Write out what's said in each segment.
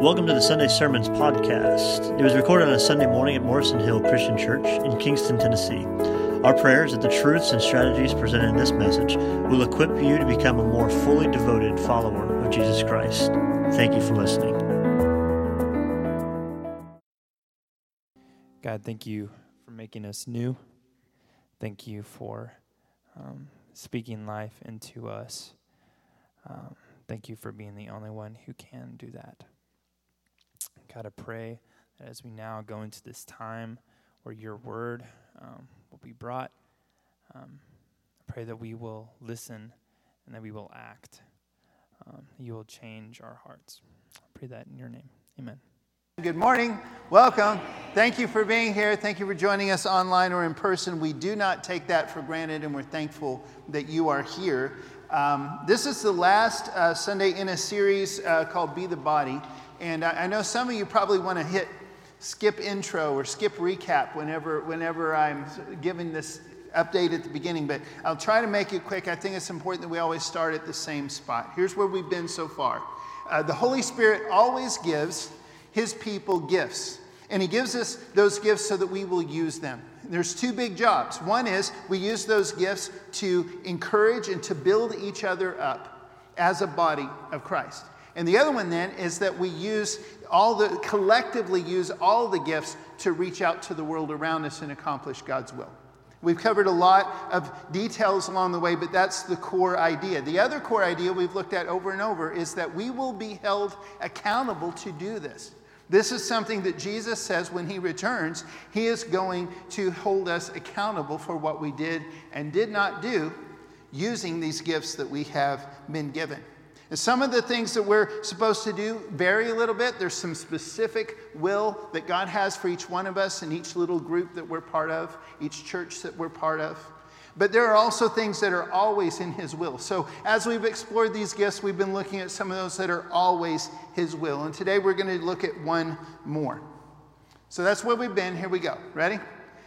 Welcome to the Sunday Sermons podcast. It was recorded on a Sunday morning at Morrison Hill Christian Church in Kingston, Tennessee. Our prayer is that the truths and strategies presented in this message will equip you to become a more fully devoted follower of Jesus Christ. Thank you for listening. God, thank you for making us new. Thank you for um, speaking life into us. Um, thank you for being the only one who can do that. God, I pray that as we now go into this time where your word um, will be brought, um, I pray that we will listen and that we will act. Um, you will change our hearts. I pray that in your name. Amen. Good morning. Welcome. Thank you for being here. Thank you for joining us online or in person. We do not take that for granted, and we're thankful that you are here. Um, this is the last uh, Sunday in a series uh, called Be the Body. And I, I know some of you probably want to hit skip intro or skip recap whenever, whenever I'm giving this update at the beginning, but I'll try to make it quick. I think it's important that we always start at the same spot. Here's where we've been so far. Uh, the Holy Spirit always gives his people gifts, and he gives us those gifts so that we will use them. There's two big jobs. One is we use those gifts to encourage and to build each other up as a body of Christ. And the other one then is that we use all the, collectively use all the gifts to reach out to the world around us and accomplish God's will. We've covered a lot of details along the way, but that's the core idea. The other core idea we've looked at over and over is that we will be held accountable to do this. This is something that Jesus says when he returns, he is going to hold us accountable for what we did and did not do using these gifts that we have been given. And some of the things that we're supposed to do vary a little bit. There's some specific will that God has for each one of us in each little group that we're part of, each church that we're part of. But there are also things that are always in His will. So as we've explored these gifts, we've been looking at some of those that are always His will. And today we're going to look at one more. So that's where we've been. Here we go. Ready?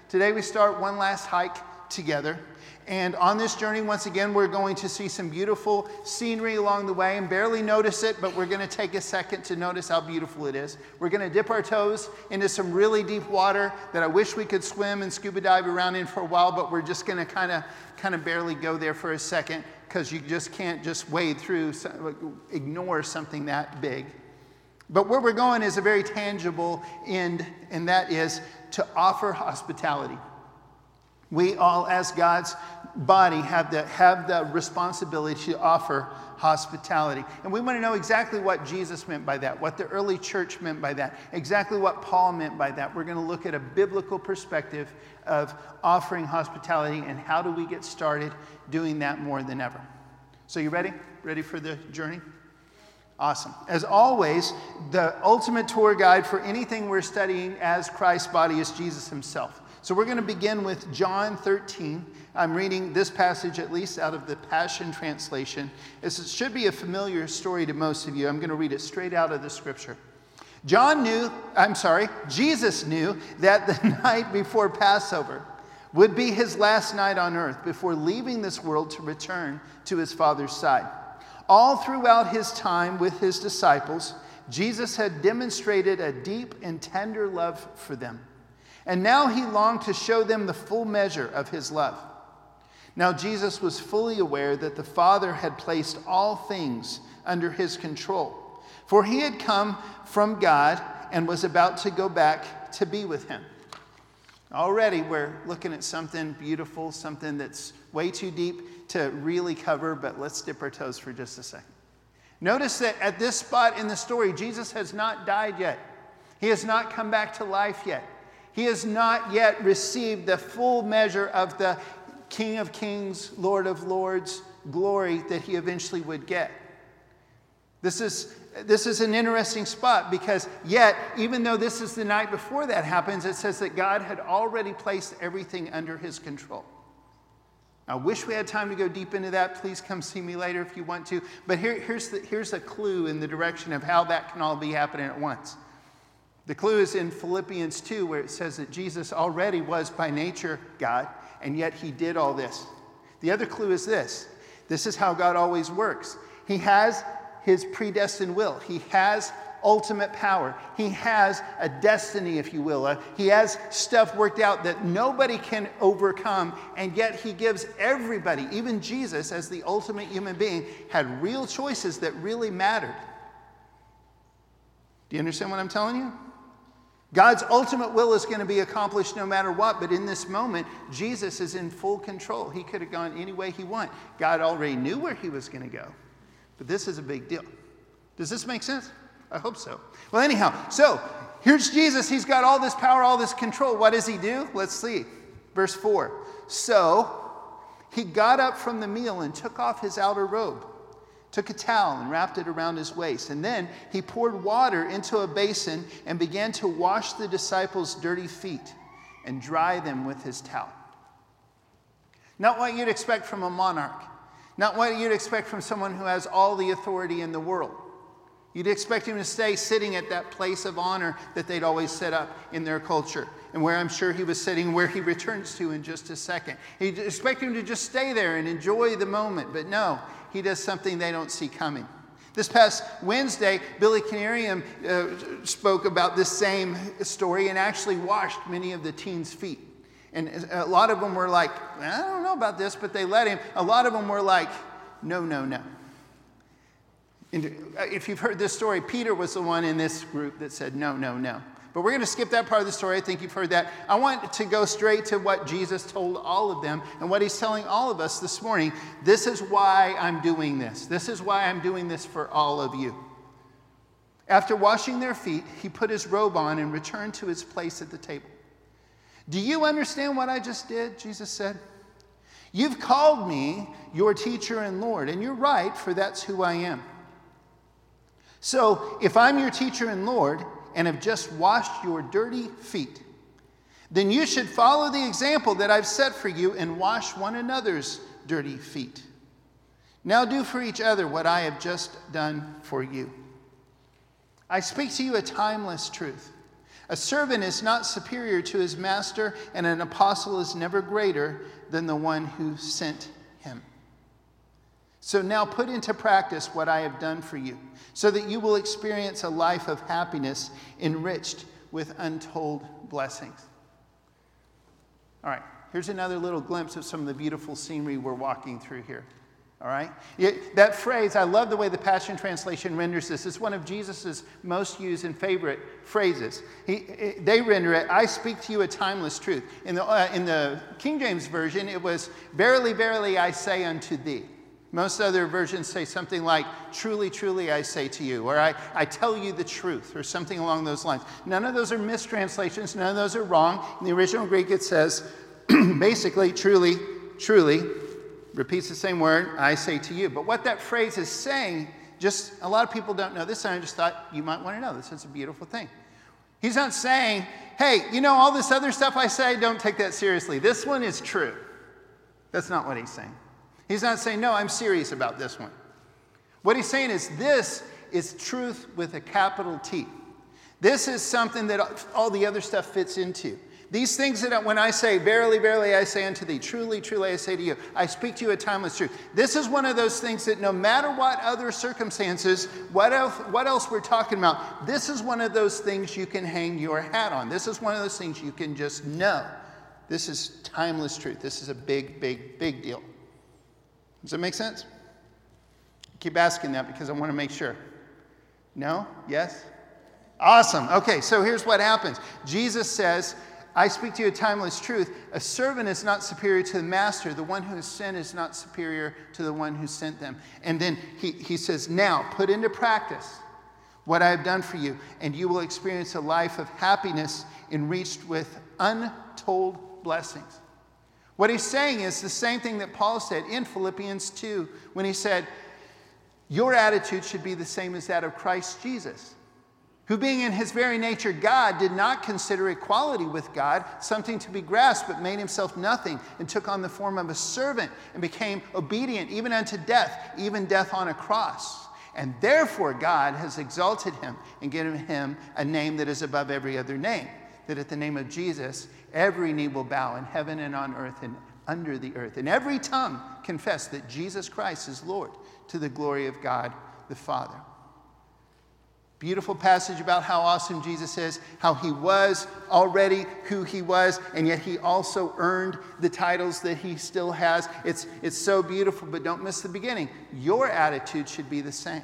Today we start one last hike together. And on this journey, once again, we're going to see some beautiful scenery along the way and barely notice it, but we're going to take a second to notice how beautiful it is. We're going to dip our toes into some really deep water that I wish we could swim and scuba dive around in for a while, but we're just going to kind of kind of barely go there for a second because you just can't just wade through, ignore something that big. But where we're going is a very tangible end, and that is to offer hospitality. We all, as God's body, have the, have the responsibility to offer hospitality. And we want to know exactly what Jesus meant by that, what the early church meant by that, exactly what Paul meant by that. We're going to look at a biblical perspective of offering hospitality and how do we get started doing that more than ever. So, you ready? Ready for the journey? Awesome. As always, the ultimate tour guide for anything we're studying as Christ's body is Jesus himself. So we're going to begin with John 13. I'm reading this passage at least out of the Passion Translation. This should be a familiar story to most of you. I'm going to read it straight out of the scripture. John knew, I'm sorry, Jesus knew that the night before Passover would be his last night on earth before leaving this world to return to his Father's side. All throughout his time with his disciples, Jesus had demonstrated a deep and tender love for them. And now he longed to show them the full measure of his love. Now, Jesus was fully aware that the Father had placed all things under his control, for he had come from God and was about to go back to be with him. Already, we're looking at something beautiful, something that's way too deep to really cover, but let's dip our toes for just a second. Notice that at this spot in the story, Jesus has not died yet. He has not come back to life yet. He has not yet received the full measure of the King of Kings, Lord of Lords glory that he eventually would get. This is, this is an interesting spot because, yet, even though this is the night before that happens, it says that God had already placed everything under his control. I wish we had time to go deep into that. Please come see me later if you want to. But here, here's, the, here's a clue in the direction of how that can all be happening at once. The clue is in Philippians 2, where it says that Jesus already was by nature God, and yet he did all this. The other clue is this this is how God always works. He has his predestined will, he has ultimate power. He has a destiny, if you will. Uh, he has stuff worked out that nobody can overcome, and yet he gives everybody, even Jesus, as the ultimate human being, had real choices that really mattered. Do you understand what I'm telling you? God's ultimate will is going to be accomplished no matter what, but in this moment, Jesus is in full control. He could have gone any way he wanted. God already knew where he was going to go, but this is a big deal. Does this make sense? I hope so. Well, anyhow, so here's Jesus. He's got all this power, all this control. What does he do? Let's see. Verse 4. So he got up from the meal and took off his outer robe, took a towel and wrapped it around his waist. And then he poured water into a basin and began to wash the disciples' dirty feet and dry them with his towel. Not what you'd expect from a monarch, not what you'd expect from someone who has all the authority in the world. You'd expect him to stay sitting at that place of honor that they'd always set up in their culture, and where I'm sure he was sitting, where he returns to in just a second. You'd expect him to just stay there and enjoy the moment, but no, he does something they don't see coming. This past Wednesday, Billy Canarium uh, spoke about this same story and actually washed many of the teens' feet. And a lot of them were like, I don't know about this, but they let him. A lot of them were like, no, no, no. Uh, if you've heard this story, Peter was the one in this group that said, no, no, no. But we're going to skip that part of the story. I think you've heard that. I want to go straight to what Jesus told all of them and what he's telling all of us this morning. This is why I'm doing this. This is why I'm doing this for all of you. After washing their feet, he put his robe on and returned to his place at the table. Do you understand what I just did? Jesus said. You've called me your teacher and Lord, and you're right, for that's who I am. So, if I'm your teacher and Lord and have just washed your dirty feet, then you should follow the example that I've set for you and wash one another's dirty feet. Now do for each other what I have just done for you. I speak to you a timeless truth. A servant is not superior to his master, and an apostle is never greater than the one who sent him. So now put into practice what I have done for you, so that you will experience a life of happiness enriched with untold blessings. All right, here's another little glimpse of some of the beautiful scenery we're walking through here. All right? that phrase, I love the way the Passion Translation renders this. It's one of Jesus' most used and favorite phrases. He, they render it, I speak to you a timeless truth. In the, uh, in the King James Version, it was, Verily, verily, I say unto thee. Most other versions say something like, Truly, truly, I say to you, or I, I tell you the truth, or something along those lines. None of those are mistranslations, none of those are wrong. In the original Greek, it says, basically, truly, truly, repeats the same word, I say to you. But what that phrase is saying, just a lot of people don't know this, and I just thought you might want to know this. It's a beautiful thing. He's not saying, hey, you know, all this other stuff I say, don't take that seriously. This one is true. That's not what he's saying. He's not saying, no, I'm serious about this one. What he's saying is, this is truth with a capital T. This is something that all the other stuff fits into. These things that when I say, Verily, verily, I say unto thee, truly, truly, I say to you, I speak to you a timeless truth. This is one of those things that no matter what other circumstances, what else, what else we're talking about, this is one of those things you can hang your hat on. This is one of those things you can just know. This is timeless truth. This is a big, big, big deal. Does that make sense? keep asking that because I want to make sure. No? Yes? Awesome. Okay, so here's what happens Jesus says, I speak to you a timeless truth. A servant is not superior to the master. The one who is sent is not superior to the one who sent them. And then he, he says, Now put into practice what I have done for you, and you will experience a life of happiness enriched with untold blessings. What he's saying is the same thing that Paul said in Philippians 2 when he said, Your attitude should be the same as that of Christ Jesus, who, being in his very nature God, did not consider equality with God something to be grasped, but made himself nothing and took on the form of a servant and became obedient even unto death, even death on a cross. And therefore, God has exalted him and given him a name that is above every other name, that at the name of Jesus, Every knee will bow in heaven and on earth and under the earth, and every tongue confess that Jesus Christ is Lord to the glory of God the Father. Beautiful passage about how awesome Jesus is, how he was already who he was, and yet he also earned the titles that he still has. It's, it's so beautiful, but don't miss the beginning. Your attitude should be the same.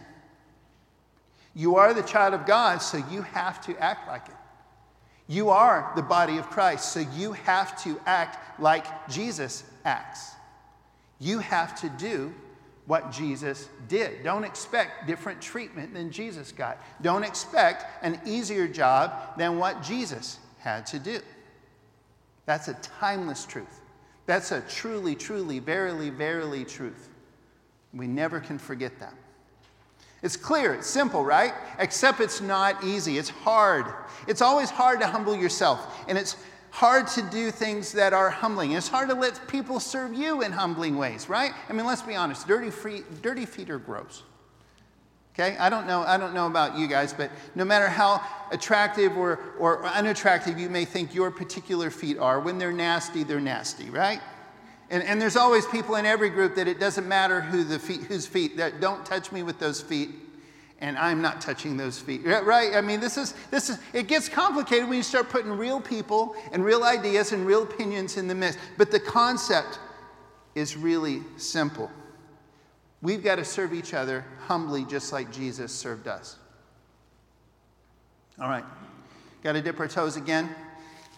You are the child of God, so you have to act like it. You are the body of Christ, so you have to act like Jesus acts. You have to do what Jesus did. Don't expect different treatment than Jesus got. Don't expect an easier job than what Jesus had to do. That's a timeless truth. That's a truly, truly, verily, verily truth. We never can forget that. It's clear, it's simple, right? Except it's not easy. It's hard. It's always hard to humble yourself, and it's hard to do things that are humbling. It's hard to let people serve you in humbling ways, right? I mean, let's be honest. Dirty feet, dirty feet are gross. Okay? I don't know, I don't know about you guys, but no matter how attractive or, or unattractive you may think your particular feet are, when they're nasty, they're nasty, right? And, and there's always people in every group that it doesn't matter who the feet, whose feet, that don't touch me with those feet and I'm not touching those feet. Right? I mean, this is this is it gets complicated when you start putting real people and real ideas and real opinions in the mix. But the concept is really simple. We've got to serve each other humbly just like Jesus served us. All right. Got to dip our toes again.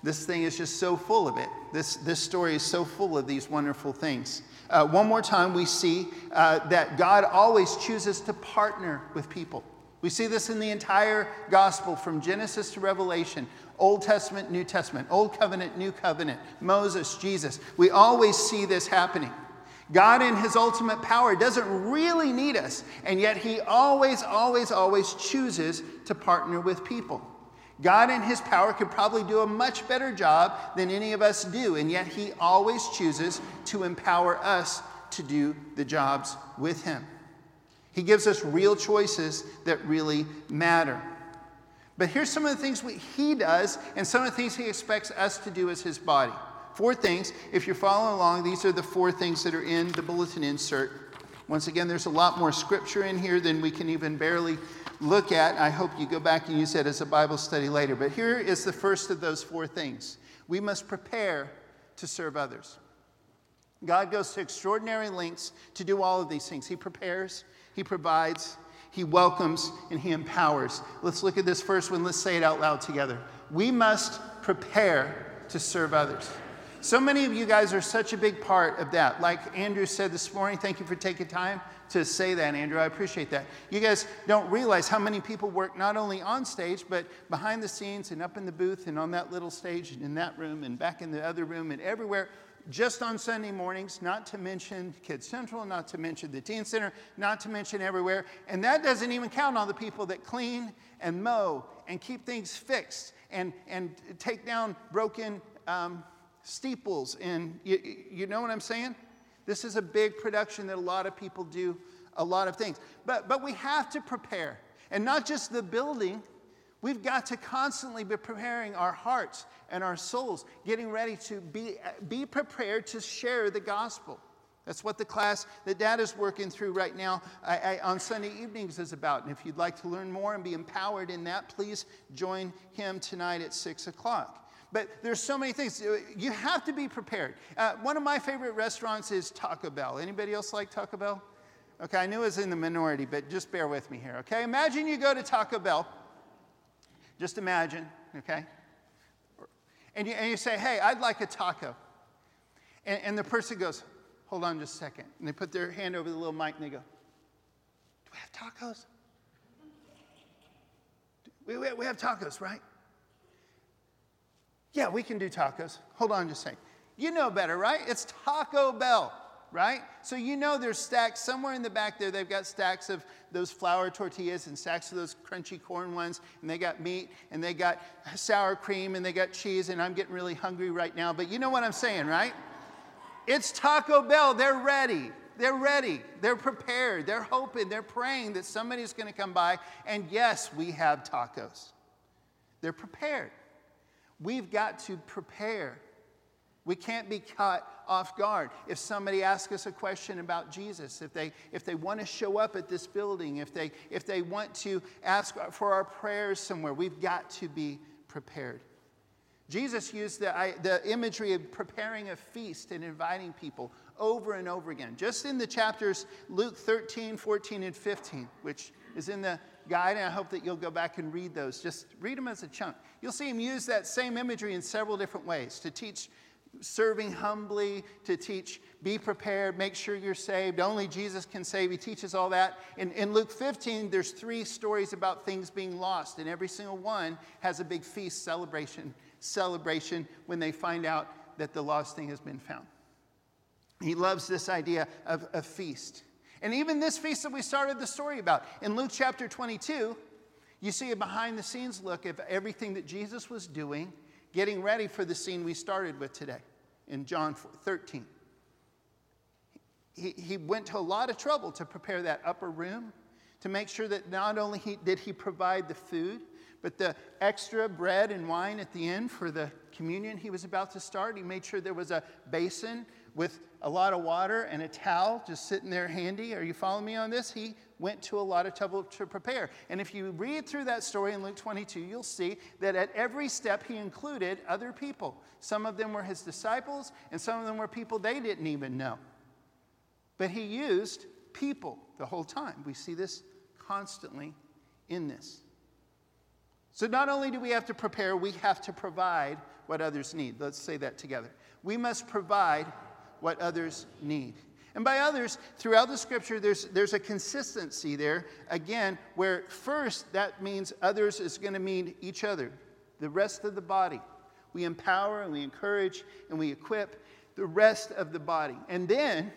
This thing is just so full of it. This, this story is so full of these wonderful things. Uh, one more time, we see uh, that God always chooses to partner with people. We see this in the entire gospel from Genesis to Revelation Old Testament, New Testament, Old Covenant, New Covenant, Moses, Jesus. We always see this happening. God, in his ultimate power, doesn't really need us, and yet he always, always, always chooses to partner with people. God, in His power, could probably do a much better job than any of us do, and yet He always chooses to empower us to do the jobs with Him. He gives us real choices that really matter. But here's some of the things we, He does, and some of the things He expects us to do as His body. Four things. If you're following along, these are the four things that are in the bulletin insert. Once again, there's a lot more scripture in here than we can even barely look at. I hope you go back and use that as a Bible study later. But here is the first of those four things we must prepare to serve others. God goes to extraordinary lengths to do all of these things. He prepares, He provides, He welcomes, and He empowers. Let's look at this first one. Let's say it out loud together. We must prepare to serve others. So many of you guys are such a big part of that. Like Andrew said this morning, thank you for taking time to say that, Andrew. I appreciate that. You guys don't realize how many people work not only on stage, but behind the scenes and up in the booth and on that little stage and in that room and back in the other room and everywhere just on Sunday mornings, not to mention Kids Central, not to mention the Teen Center, not to mention everywhere. And that doesn't even count on the people that clean and mow and keep things fixed and, and take down broken um, steeples. And you, you know what I'm saying? This is a big production that a lot of people do a lot of things. But, but we have to prepare. And not just the building, we've got to constantly be preparing our hearts and our souls, getting ready to be, be prepared to share the gospel. That's what the class that Dad is working through right now I, I, on Sunday evenings is about. And if you'd like to learn more and be empowered in that, please join him tonight at 6 o'clock. But there's so many things. You have to be prepared. Uh, one of my favorite restaurants is Taco Bell. Anybody else like Taco Bell? Okay, I knew it was in the minority, but just bear with me here, okay? Imagine you go to Taco Bell. Just imagine, okay? And you, and you say, hey, I'd like a taco. And, and the person goes, hold on just a second. And they put their hand over the little mic and they go, do we have tacos? We, we, we have tacos, right? Yeah, we can do tacos. Hold on just a second. You know better, right? It's Taco Bell, right? So you know there's stacks somewhere in the back there. They've got stacks of those flour tortillas and stacks of those crunchy corn ones, and they got meat, and they got sour cream, and they got cheese, and I'm getting really hungry right now. But you know what I'm saying, right? It's Taco Bell. They're ready. They're ready. They're prepared. They're hoping. They're praying that somebody's going to come by. And yes, we have tacos. They're prepared. We've got to prepare We can't be caught off guard. If somebody asks us a question about Jesus, if they, if they want to show up at this building, if they, if they want to ask for our prayers somewhere, we've got to be prepared. Jesus used the, the imagery of preparing a feast and inviting people over and over again. Just in the chapters Luke 13, 14, and 15, which is in the guide, and I hope that you'll go back and read those. Just read them as a chunk. You'll see him use that same imagery in several different ways to teach serving humbly, to teach be prepared, make sure you're saved. Only Jesus can save. He teaches all that. In, in Luke 15, there's three stories about things being lost, and every single one has a big feast celebration, celebration when they find out that the lost thing has been found. He loves this idea of a feast. And even this feast that we started the story about, in Luke chapter 22, you see a behind the scenes look of everything that Jesus was doing getting ready for the scene we started with today in John 13. He, he went to a lot of trouble to prepare that upper room, to make sure that not only he, did he provide the food, but the extra bread and wine at the end for the communion he was about to start. He made sure there was a basin with a lot of water and a towel just sitting there handy. Are you following me on this? He went to a lot of trouble to prepare. And if you read through that story in Luke 22, you'll see that at every step he included other people. Some of them were his disciples, and some of them were people they didn't even know. But he used people the whole time. We see this constantly in this. So not only do we have to prepare, we have to provide what others need. Let's say that together. We must provide what others need. And by others, throughout the scripture, there's, there's a consistency there, again, where first that means others is going to mean each other, the rest of the body. We empower and we encourage and we equip the rest of the body. And then,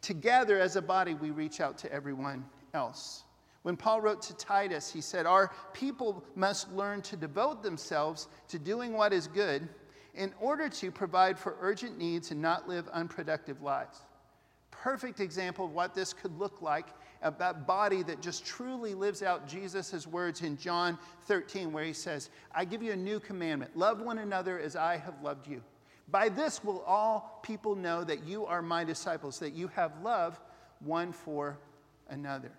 together as a body, we reach out to everyone else. When Paul wrote to Titus, he said, Our people must learn to devote themselves to doing what is good in order to provide for urgent needs and not live unproductive lives perfect example of what this could look like a body that just truly lives out Jesus' words in John 13, where he says, I give you a new commandment love one another as I have loved you. By this will all people know that you are my disciples, that you have love one for another.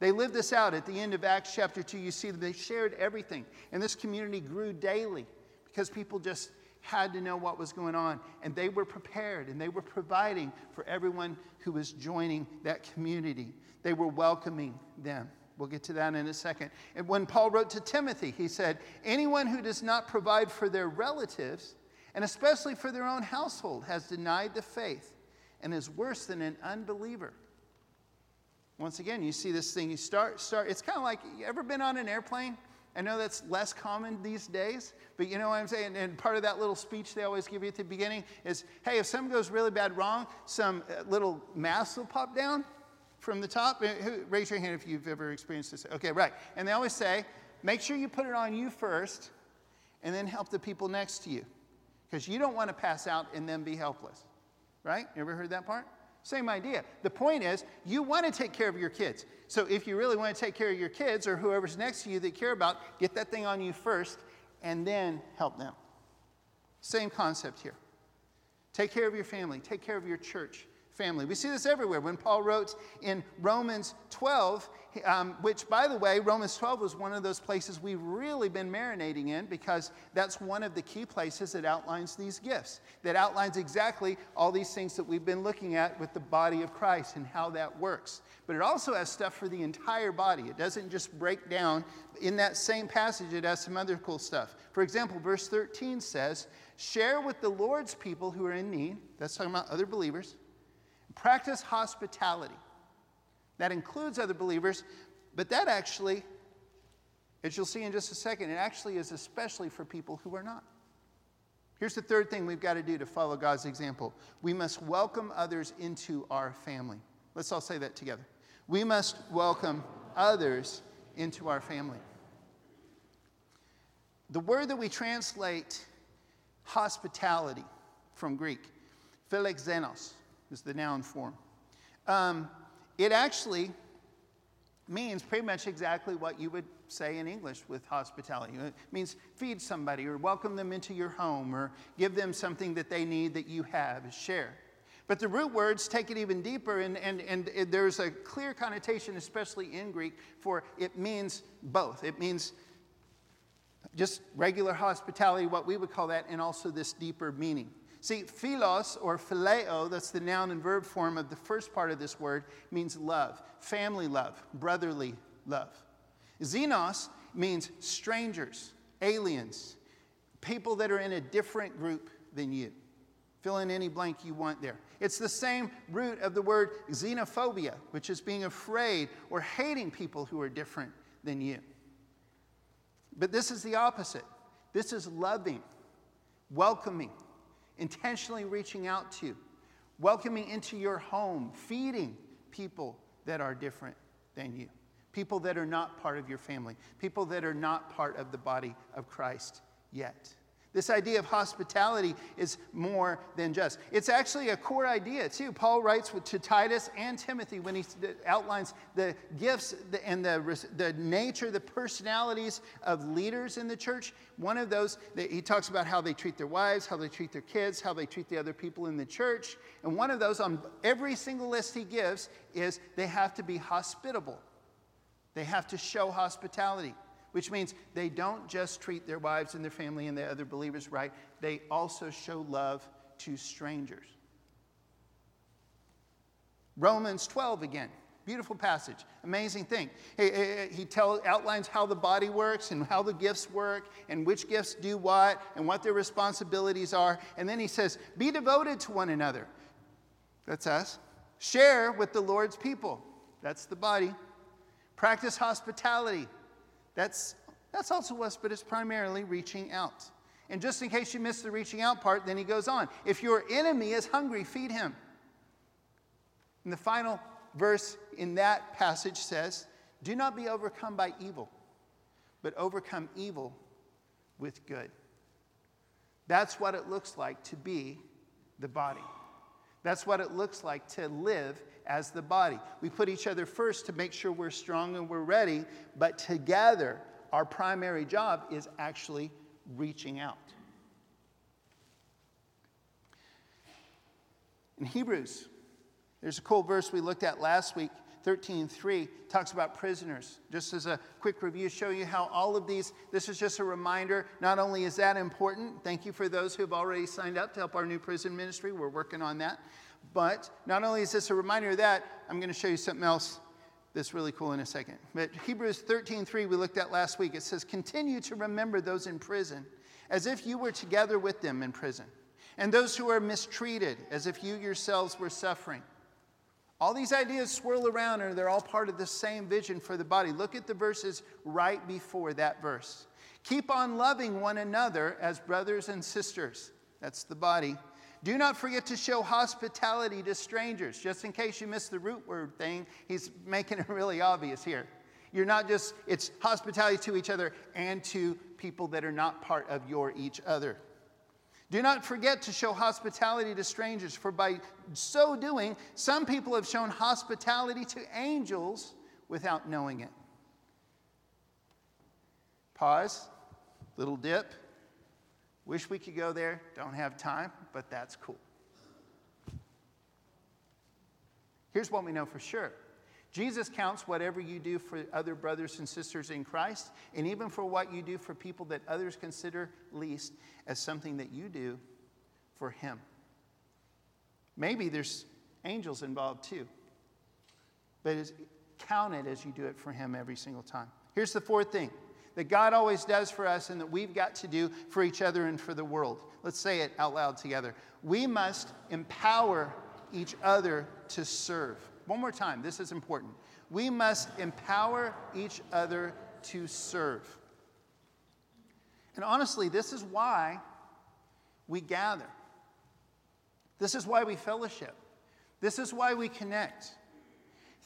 They lived this out at the end of Acts chapter 2. You see that they shared everything, and this community grew daily because people just had to know what was going on, and they were prepared and they were providing for everyone who was joining that community. They were welcoming them. We'll get to that in a second. And when Paul wrote to Timothy, he said, Anyone who does not provide for their relatives, and especially for their own household, has denied the faith and is worse than an unbeliever. Once again, you see this thing, you start, start, it's kind of like, you ever been on an airplane I know that's less common these days, but you know what I'm saying? And part of that little speech they always give you at the beginning is hey, if something goes really bad wrong, some uh, little mask will pop down from the top. Uh, raise your hand if you've ever experienced this. Okay, right. And they always say, make sure you put it on you first and then help the people next to you because you don't want to pass out and then be helpless. Right? You ever heard that part? Same idea. The point is, you want to take care of your kids. So if you really want to take care of your kids or whoever's next to you that you care about, get that thing on you first and then help them. Same concept here. Take care of your family, take care of your church, family. We see this everywhere. When Paul wrote in Romans 12, um, which, by the way, Romans 12 was one of those places we've really been marinating in because that's one of the key places that outlines these gifts, that outlines exactly all these things that we've been looking at with the body of Christ and how that works. But it also has stuff for the entire body. It doesn't just break down. In that same passage, it has some other cool stuff. For example, verse 13 says, Share with the Lord's people who are in need. That's talking about other believers Practice hospitality. That includes other believers, but that actually, as you'll see in just a second, it actually is especially for people who are not. Here's the third thing we've got to do to follow God's example we must welcome others into our family. Let's all say that together. We must welcome others into our family. The word that we translate hospitality from Greek, philoxenos, is the noun form. Um, it actually means pretty much exactly what you would say in English with hospitality. It means feed somebody or welcome them into your home or give them something that they need that you have, share. But the root words take it even deeper, and, and, and there's a clear connotation, especially in Greek, for it means both. It means just regular hospitality, what we would call that, and also this deeper meaning. See, philos or phileo, that's the noun and verb form of the first part of this word, means love, family love, brotherly love. Xenos means strangers, aliens, people that are in a different group than you. Fill in any blank you want there. It's the same root of the word xenophobia, which is being afraid or hating people who are different than you. But this is the opposite. This is loving, welcoming, intentionally reaching out to, welcoming into your home, feeding people that are different than you, people that are not part of your family, people that are not part of the body of Christ yet. This idea of hospitality is more than just. It's actually a core idea, too. Paul writes to Titus and Timothy when he outlines the gifts and the, the nature, the personalities of leaders in the church. One of those, he talks about how they treat their wives, how they treat their kids, how they treat the other people in the church. And one of those on every single list he gives is they have to be hospitable, they have to show hospitality which means they don't just treat their wives and their family and the other believers right, they also show love to strangers. Romans 12 again. Beautiful passage, amazing thing. He, he tell, outlines how the body works and how the gifts work and which gifts do what and what their responsibilities are. And then he says, Be devoted to one another. That's us. Share with the Lord's people. That's the body. Practice hospitality. That's, that's also us, but it's primarily reaching out. And just in case you missed the reaching out part, then he goes on. If your enemy is hungry, feed him. And the final verse in that passage says, Do not be overcome by evil, but overcome evil with good. That's what it looks like to be the body. That's what it looks like to live as the body. We put each other first to make sure we're strong and we're ready, but together, our primary job is actually reaching out. In Hebrews, there's a cool verse we looked at last week, 13:3 talks about prisoners. Just as a quick review, show you how all of these, this is just a reminder. Not only is that important, thank you for those who have already signed up to help our new prison ministry. We're working on that. But not only is this a reminder of that, I'm going to show you something else that's really cool in a second. But Hebrews 13:3 we looked at last week. It says, "Continue to remember those in prison, as if you were together with them in prison, and those who are mistreated, as if you yourselves were suffering." All these ideas swirl around and they're all part of the same vision for the body. Look at the verses right before that verse. Keep on loving one another as brothers and sisters. That's the body do not forget to show hospitality to strangers. Just in case you missed the root word thing, he's making it really obvious here. You're not just, it's hospitality to each other and to people that are not part of your each other. Do not forget to show hospitality to strangers, for by so doing, some people have shown hospitality to angels without knowing it. Pause, little dip. Wish we could go there, don't have time, but that's cool. Here's what we know for sure Jesus counts whatever you do for other brothers and sisters in Christ, and even for what you do for people that others consider least, as something that you do for Him. Maybe there's angels involved too, but count it as you do it for Him every single time. Here's the fourth thing that God always does for us and that we've got to do for each other and for the world. Let's say it out loud together. We must empower each other to serve. One more time, this is important. We must empower each other to serve. And honestly, this is why we gather. This is why we fellowship. This is why we connect.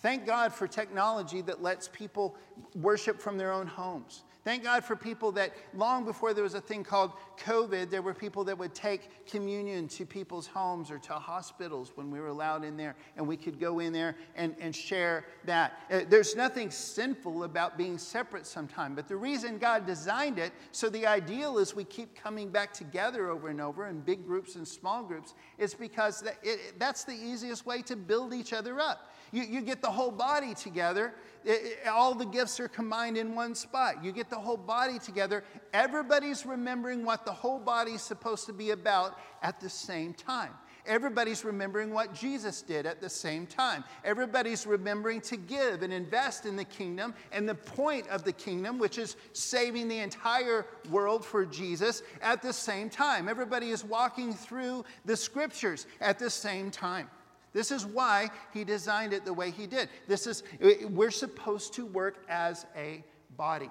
Thank God for technology that lets people worship from their own homes. Thank God for people that long before there was a thing called COVID, there were people that would take communion to people's homes or to hospitals when we were allowed in there, and we could go in there and, and share that. Uh, there's nothing sinful about being separate sometime, but the reason God designed it, so the ideal is we keep coming back together over and over in big groups and small groups, is because that, it, that's the easiest way to build each other up. You, you get the whole body together. It, it, all the gifts are combined in one spot. You get the whole body together. Everybody's remembering what the whole body's supposed to be about at the same time. Everybody's remembering what Jesus did at the same time. Everybody's remembering to give and invest in the kingdom and the point of the kingdom, which is saving the entire world for Jesus at the same time. Everybody is walking through the scriptures at the same time. This is why he designed it the way he did. This is, we're supposed to work as a body.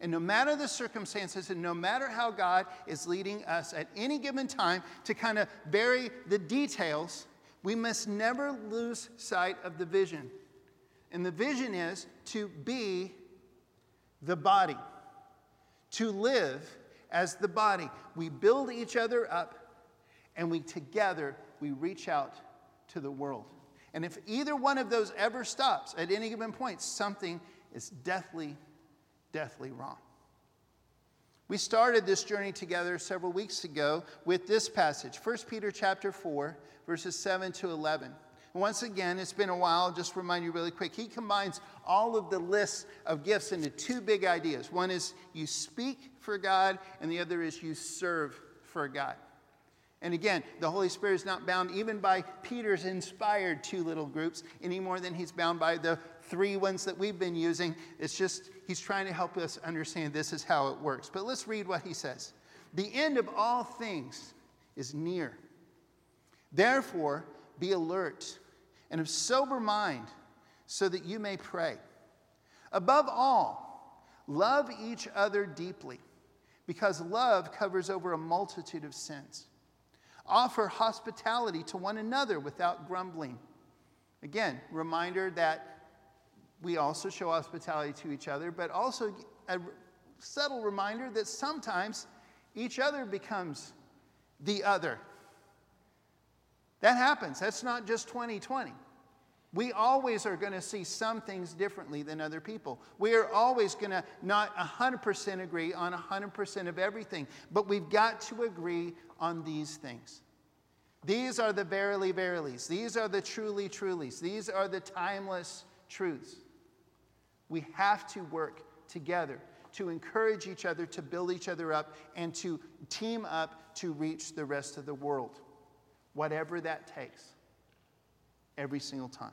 And no matter the circumstances, and no matter how God is leading us at any given time to kind of vary the details, we must never lose sight of the vision. And the vision is to be the body, to live as the body. We build each other up, and we together we reach out to the world. And if either one of those ever stops at any given point, something is deathly, deathly wrong. We started this journey together several weeks ago with this passage, 1 Peter chapter 4, verses 7 to 11. And once again, it's been a while, just remind you really quick. He combines all of the lists of gifts into two big ideas. One is you speak for God, and the other is you serve for God. And again, the Holy Spirit is not bound even by Peter's inspired two little groups any more than he's bound by the three ones that we've been using. It's just he's trying to help us understand this is how it works. But let's read what he says. The end of all things is near. Therefore, be alert and of sober mind so that you may pray. Above all, love each other deeply because love covers over a multitude of sins. Offer hospitality to one another without grumbling. Again, reminder that we also show hospitality to each other, but also a subtle reminder that sometimes each other becomes the other. That happens. That's not just 2020. We always are going to see some things differently than other people. We are always going to not 100% agree on 100% of everything, but we've got to agree on these things. These are the verily, verilies. These are the truly, trulies. These are the timeless truths. We have to work together to encourage each other, to build each other up, and to team up to reach the rest of the world, whatever that takes, every single time.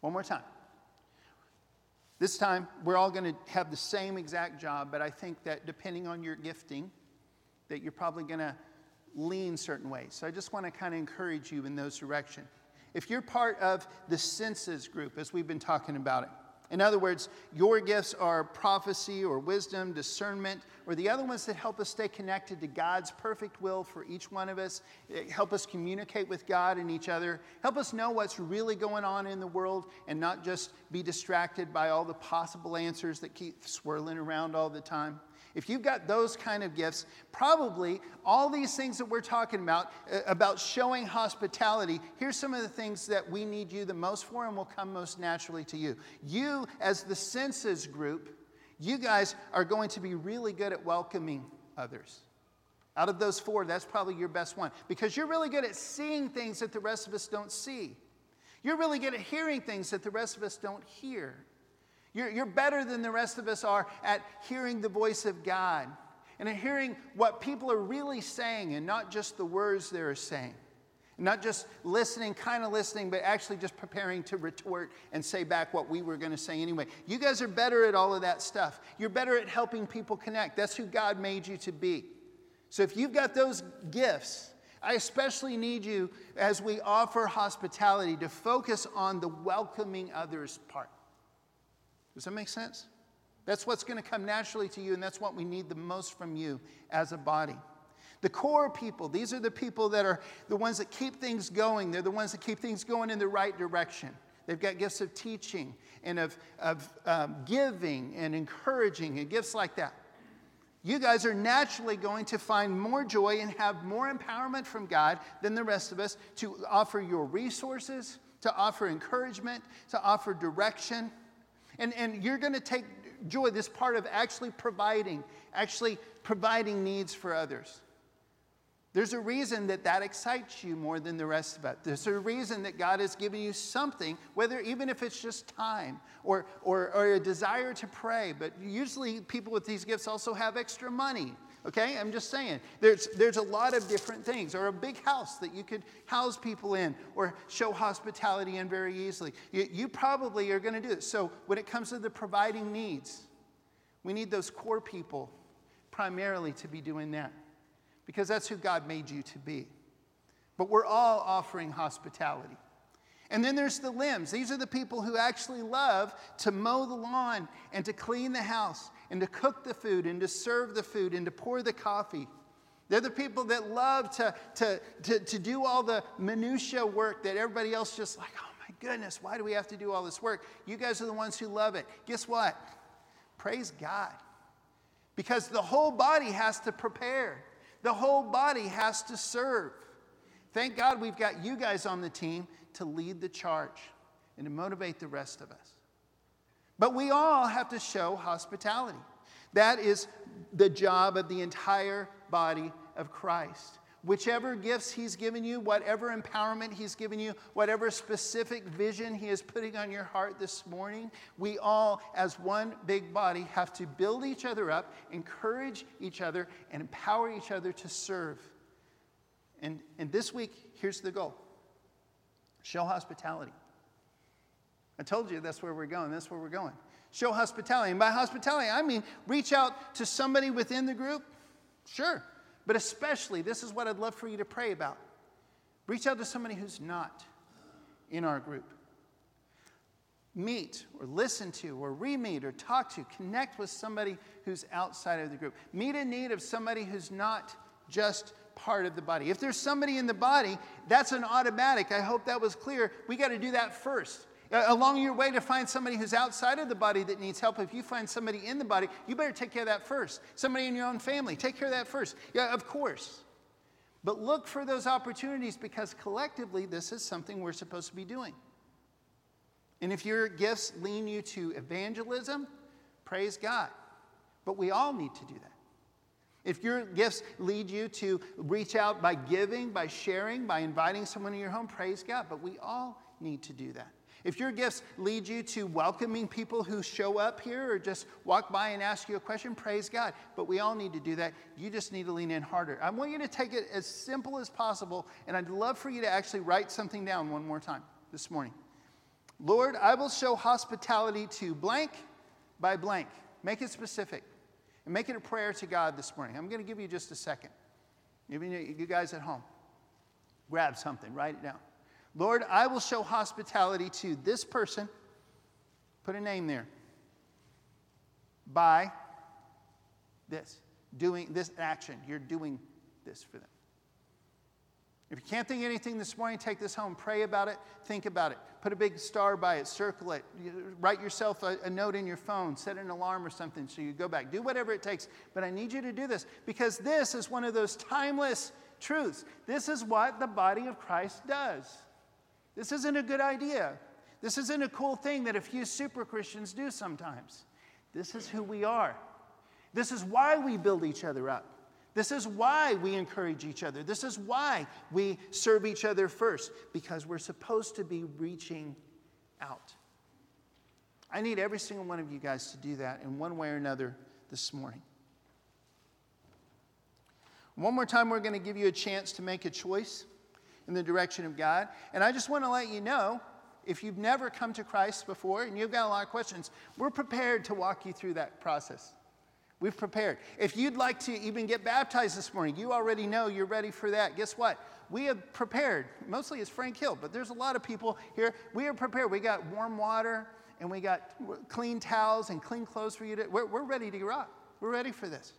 One more time. This time, we're all going to have the same exact job, but I think that depending on your gifting, that you're probably going to lean certain ways. So I just want to kind of encourage you in those directions. If you're part of the senses group, as we've been talking about it, in other words, your gifts are prophecy or wisdom, discernment, or the other ones that help us stay connected to God's perfect will for each one of us, eh, help us communicate with God and each other, help us know what's really going on in the world and not just be distracted by all the possible answers that keep swirling around all the time. If you've got those kind of gifts, probably all these things that we're talking about, uh, about showing hospitality, here's some of the things that we need you the most for and will come most naturally to you. You, as the senses group, you guys are going to be really good at welcoming others. Out of those four, that's probably your best one because you're really good at seeing things that the rest of us don't see. You're really good at hearing things that the rest of us don't hear. You're, you're better than the rest of us are at hearing the voice of God and at hearing what people are really saying and not just the words they're saying. Not just listening, kind of listening, but actually just preparing to retort and say back what we were going to say anyway. You guys are better at all of that stuff. You're better at helping people connect. That's who God made you to be. So if you've got those gifts, I especially need you as we offer hospitality to focus on the welcoming others part. Does that make sense? That's what's going to come naturally to you, and that's what we need the most from you as a body. The core people, these are the people that are the ones that keep things going. They're the ones that keep things going in the right direction. They've got gifts of teaching and of, of um, giving and encouraging and gifts like that. You guys are naturally going to find more joy and have more empowerment from God than the rest of us to offer your resources, to offer encouragement, to offer direction. And, and you're going to take joy, this part of actually providing, actually providing needs for others. There's a reason that that excites you more than the rest of it. There's a reason that God has given you something, whether even if it's just time or, or, or a desire to pray. But usually people with these gifts also have extra money. Okay, I'm just saying. There's, there's a lot of different things, or a big house that you could house people in or show hospitality in very easily. You, you probably are going to do it. So, when it comes to the providing needs, we need those core people primarily to be doing that because that's who God made you to be. But we're all offering hospitality. And then there's the limbs. These are the people who actually love to mow the lawn and to clean the house and to cook the food and to serve the food and to pour the coffee. They're the people that love to, to, to, to do all the minutia work that everybody else just like, oh my goodness, why do we have to do all this work? You guys are the ones who love it. Guess what? Praise God. Because the whole body has to prepare. The whole body has to serve. Thank God we've got you guys on the team to lead the charge and to motivate the rest of us. But we all have to show hospitality. That is the job of the entire body of Christ. Whichever gifts He's given you, whatever empowerment He's given you, whatever specific vision He is putting on your heart this morning, we all, as one big body, have to build each other up, encourage each other, and empower each other to serve. And, and this week, here's the goal show hospitality. I told you that's where we're going. That's where we're going. Show hospitality. And by hospitality, I mean reach out to somebody within the group. Sure. But especially, this is what I'd love for you to pray about. Reach out to somebody who's not in our group. Meet or listen to or re meet or talk to, connect with somebody who's outside of the group. Meet a need of somebody who's not just part of the body. If there's somebody in the body, that's an automatic. I hope that was clear. We got to do that first. Uh, along your way to find somebody who's outside of the body that needs help, if you find somebody in the body, you better take care of that first. Somebody in your own family, take care of that first. Yeah, of course. But look for those opportunities because collectively, this is something we're supposed to be doing. And if your gifts lean you to evangelism, praise God. But we all need to do that. If your gifts lead you to reach out by giving, by sharing, by inviting someone in your home, praise God. But we all need to do that. If your gifts lead you to welcoming people who show up here or just walk by and ask you a question, praise God. But we all need to do that. You just need to lean in harder. I want you to take it as simple as possible, and I'd love for you to actually write something down one more time this morning. Lord, I will show hospitality to blank by blank. Make it specific and make it a prayer to God this morning. I'm going to give you just a second. Even you guys at home, grab something, write it down. Lord, I will show hospitality to this person, put a name there, by this, doing this action. You're doing this for them. If you can't think anything this morning, take this home, pray about it, think about it. Put a big star by it, circle it, write yourself a, a, note in your phone, set an alarm or something so you go back. Do whatever it takes. But I need you to do this because this is one of those timeless truths. This is what the body of Christ does. This isn't a good idea. This isn't a cool thing that a few super Christians do sometimes. This is who we are. This is why we build each other up. This is why we encourage each other. This is why we serve each other first, because we're supposed to be reaching out. I need every single one of you guys to do that in one way or another this morning. One more time, we're going to give you a chance to make a choice. In the direction of God. And I just want to let you know if you've never come to Christ before and you've got a lot of questions, we're prepared to walk you through that process. We've prepared. If you'd like to even get baptized this morning, you already know you're ready for that. Guess what? We have prepared. Mostly it's Frank Hill, but there's a lot of people here. We are prepared. We got warm water and we got clean towels and clean clothes for you to. We're, we're ready to rock. We're ready for this.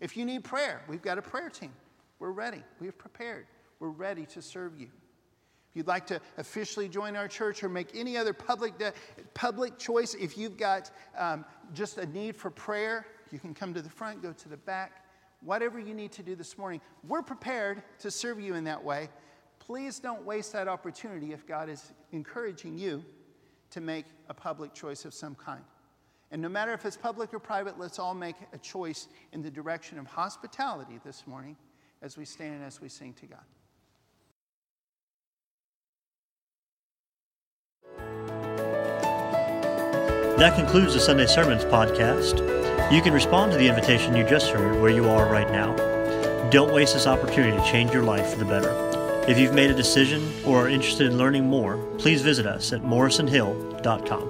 If you need prayer, we've got a prayer team. We're ready. We've prepared. We're ready to serve you. If you'd like to officially join our church or make any other public, de- public choice, if you've got um, just a need for prayer, you can come to the front, go to the back. Whatever you need to do this morning, we're prepared to serve you in that way. Please don't waste that opportunity if God is encouraging you to make a public choice of some kind. And no matter if it's public or private, let's all make a choice in the direction of hospitality this morning as we stand and as we sing to God. That concludes the Sunday Sermons podcast. You can respond to the invitation you just heard where you are right now. Don't waste this opportunity to change your life for the better. If you've made a decision or are interested in learning more, please visit us at morrisonhill.com.